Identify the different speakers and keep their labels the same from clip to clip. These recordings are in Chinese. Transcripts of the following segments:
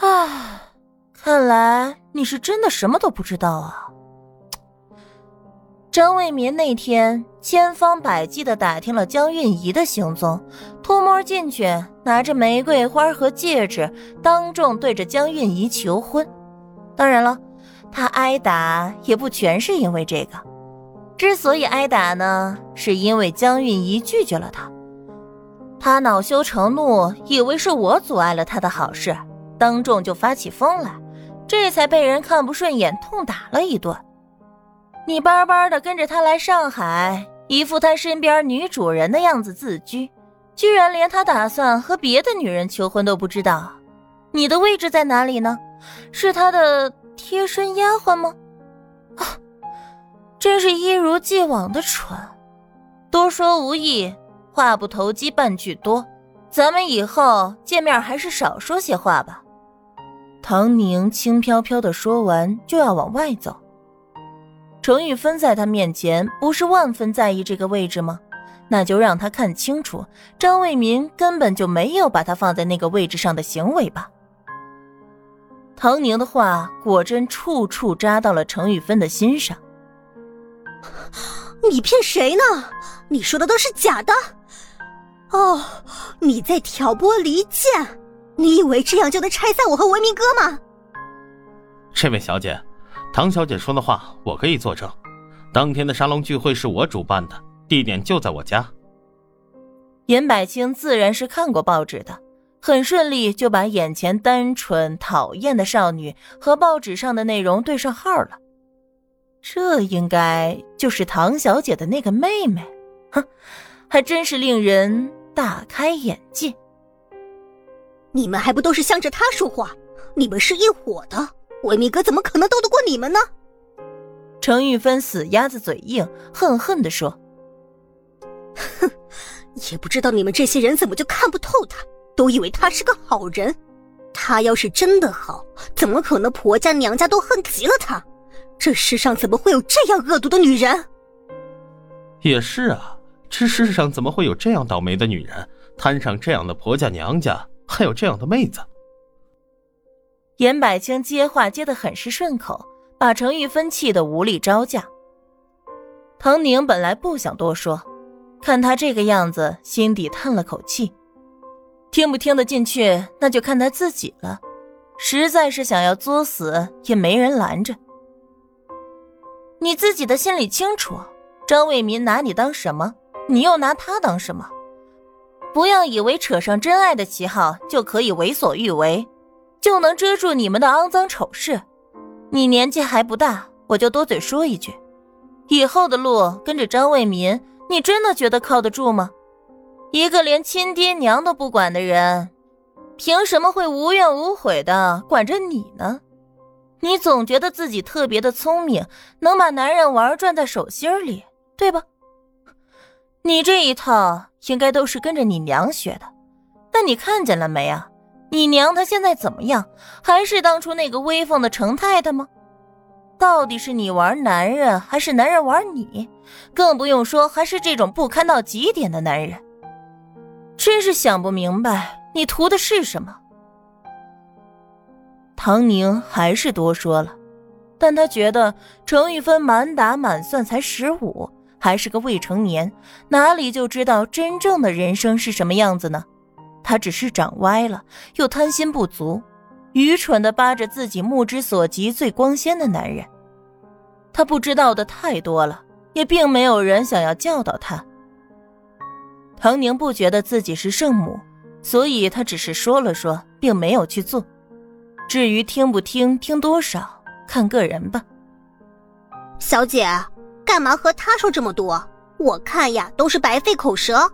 Speaker 1: 啊，看来你是真的什么都不知道啊！张卫民那天千方百计的打听了江韵仪的行踪，偷摸进去，拿着玫瑰花和戒指，当众对着江韵仪求婚。当然了，他挨打也不全是因为这个，之所以挨打呢，是因为江韵仪拒绝了他。他恼羞成怒，以为是我阻碍了他的好事，当众就发起疯来，这才被人看不顺眼，痛打了一顿。你巴巴的跟着他来上海，一副他身边女主人的样子自居，居然连他打算和别的女人求婚都不知道。你的位置在哪里呢？是他的贴身丫鬟吗？啊，真是一如既往的蠢。多说无益。话不投机半句多，咱们以后见面还是少说些话吧。唐宁轻飘飘的说完，就要往外走。程玉芬在他面前不是万分在意这个位置吗？那就让他看清楚，张卫民根本就没有把他放在那个位置上的行为吧。唐宁的话果真处处扎到了程玉芬的心上。
Speaker 2: 你骗谁呢？你说的都是假的。哦，你在挑拨离间？你以为这样就能拆散我和文明哥吗？
Speaker 3: 这位小姐，唐小姐说的话我可以作证。当天的沙龙聚会是我主办的，地点就在我家。
Speaker 1: 严百清自然是看过报纸的，很顺利就把眼前单纯讨厌的少女和报纸上的内容对上号了。这应该就是唐小姐的那个妹妹，哼，还真是令人。大开眼界！
Speaker 2: 你们还不都是向着他说话？你们是一伙的，维密哥怎么可能斗得过你们呢？
Speaker 1: 程玉芬死鸭子嘴硬，恨恨地说：“
Speaker 2: 哼，也不知道你们这些人怎么就看不透他，都以为他是个好人。他要是真的好，怎么可能婆家娘家都恨极了他？这世上怎么会有这样恶毒的女人？”
Speaker 3: 也是啊。这世上怎么会有这样倒霉的女人，摊上这样的婆家娘家，还有这样的妹子？
Speaker 1: 严百清接话接得很是顺口，把程玉芬气得无力招架。唐宁本来不想多说，看他这个样子，心底叹了口气。听不听得进去，那就看他自己了。实在是想要作死，也没人拦着。你自己的心里清楚，张卫民拿你当什么？你又拿他当什么？不要以为扯上真爱的旗号就可以为所欲为，就能遮住你们的肮脏丑事。你年纪还不大，我就多嘴说一句，以后的路跟着张卫民，你真的觉得靠得住吗？一个连亲爹娘都不管的人，凭什么会无怨无悔的管着你呢？你总觉得自己特别的聪明，能把男人玩转在手心里，对吧？你这一套应该都是跟着你娘学的，但你看见了没啊？你娘她现在怎么样？还是当初那个威风的程太太吗？到底是你玩男人，还是男人玩你？更不用说还是这种不堪到极点的男人。真是想不明白，你图的是什么？唐宁还是多说了，但他觉得程玉芬满打满算才十五。还是个未成年，哪里就知道真正的人生是什么样子呢？他只是长歪了，又贪心不足，愚蠢的扒着自己目之所及最光鲜的男人。他不知道的太多了，也并没有人想要教导他。唐宁不觉得自己是圣母，所以他只是说了说，并没有去做。至于听不听，听多少，看个人吧。
Speaker 2: 小姐。干嘛和他说这么多？我看呀，都是白费口舌。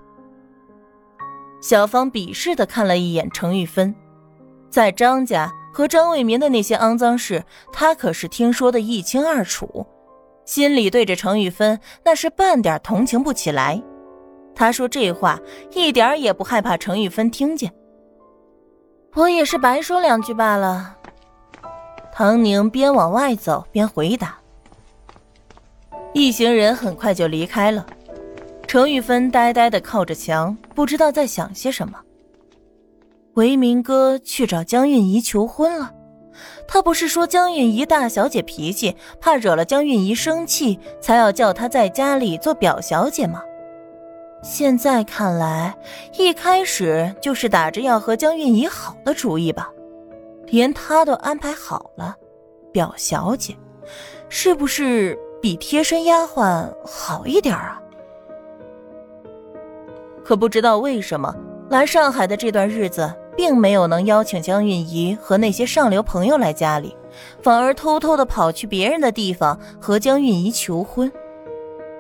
Speaker 1: 小芳鄙视的看了一眼程玉芬，在张家和张卫民的那些肮脏事，他可是听说的一清二楚，心里对着程玉芬那是半点同情不起来。他说这话一点也不害怕程玉芬听见。我也是白说两句罢了。唐宁边往外走边回答。一行人很快就离开了，程玉芬呆呆的靠着墙，不知道在想些什么。维明哥去找江韵仪求婚了。他不是说江韵仪大小姐脾气，怕惹了江韵仪生气，才要叫她在家里做表小姐吗？现在看来，一开始就是打着要和江韵仪好的主意吧？连他都安排好了，表小姐，是不是比贴身丫鬟好一点啊？可不知道为什么，来上海的这段日子，并没有能邀请江韵仪和那些上流朋友来家里，反而偷偷的跑去别人的地方和江韵仪求婚，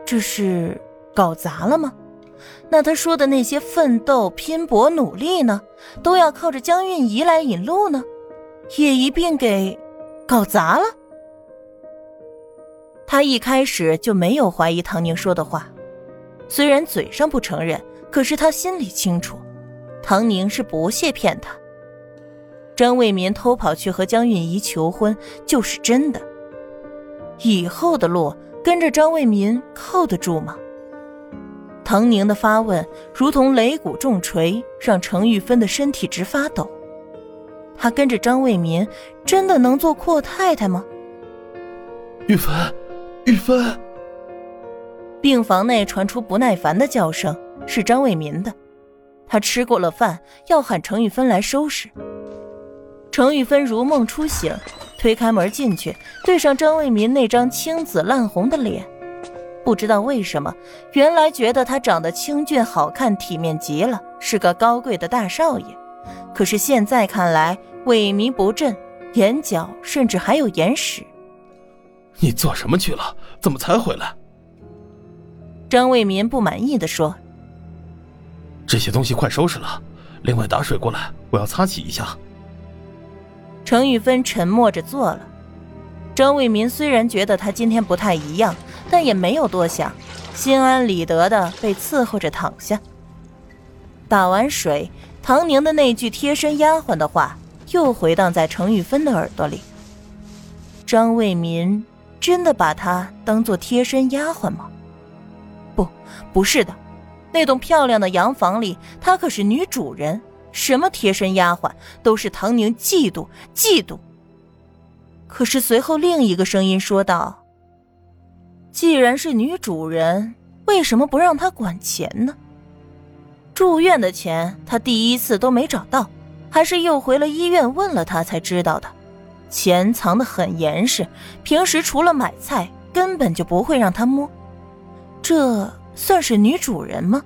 Speaker 1: 这是搞砸了吗？那他说的那些奋斗、拼搏、努力呢，都要靠着江韵仪来引路呢，也一并给搞砸了。他一开始就没有怀疑唐宁说的话，虽然嘴上不承认，可是他心里清楚，唐宁是不屑骗他。张卫民偷跑去和江韵仪求婚就是真的，以后的路跟着张卫民靠得住吗？唐宁的发问如同擂鼓重锤，让程玉芬的身体直发抖。他跟着张卫民，真的能做阔太太吗？
Speaker 4: 玉芬，玉芬！
Speaker 1: 病房内传出不耐烦的叫声，是张卫民的。他吃过了饭，要喊程玉芬来收拾。程玉芬如梦初醒，推开门进去，对上张卫民那张青紫烂红的脸。不知道为什么，原来觉得他长得清俊好看，体面极了，是个高贵的大少爷。可是现在看来，萎靡不振，眼角甚至还有眼屎。
Speaker 4: 你做什么去了？怎么才回来？
Speaker 1: 张卫民不满意的说：“
Speaker 4: 这些东西快收拾了，另外打水过来，我要擦洗一下。”
Speaker 1: 程玉芬沉默着做了。张卫民虽然觉得他今天不太一样，但也没有多想，心安理得的被伺候着躺下。打完水，唐宁的那句贴身丫鬟的话又回荡在程玉芬的耳朵里。张卫民真的把她当做贴身丫鬟吗？不，不是的，那栋漂亮的洋房里，她可是女主人，什么贴身丫鬟都是唐宁嫉妒，嫉妒。可是随后，另一个声音说道：“既然是女主人，为什么不让她管钱呢？住院的钱，她第一次都没找到，还是又回了医院问了她才知道的。钱藏得很严实，平时除了买菜，根本就不会让他摸。这算是女主人吗？”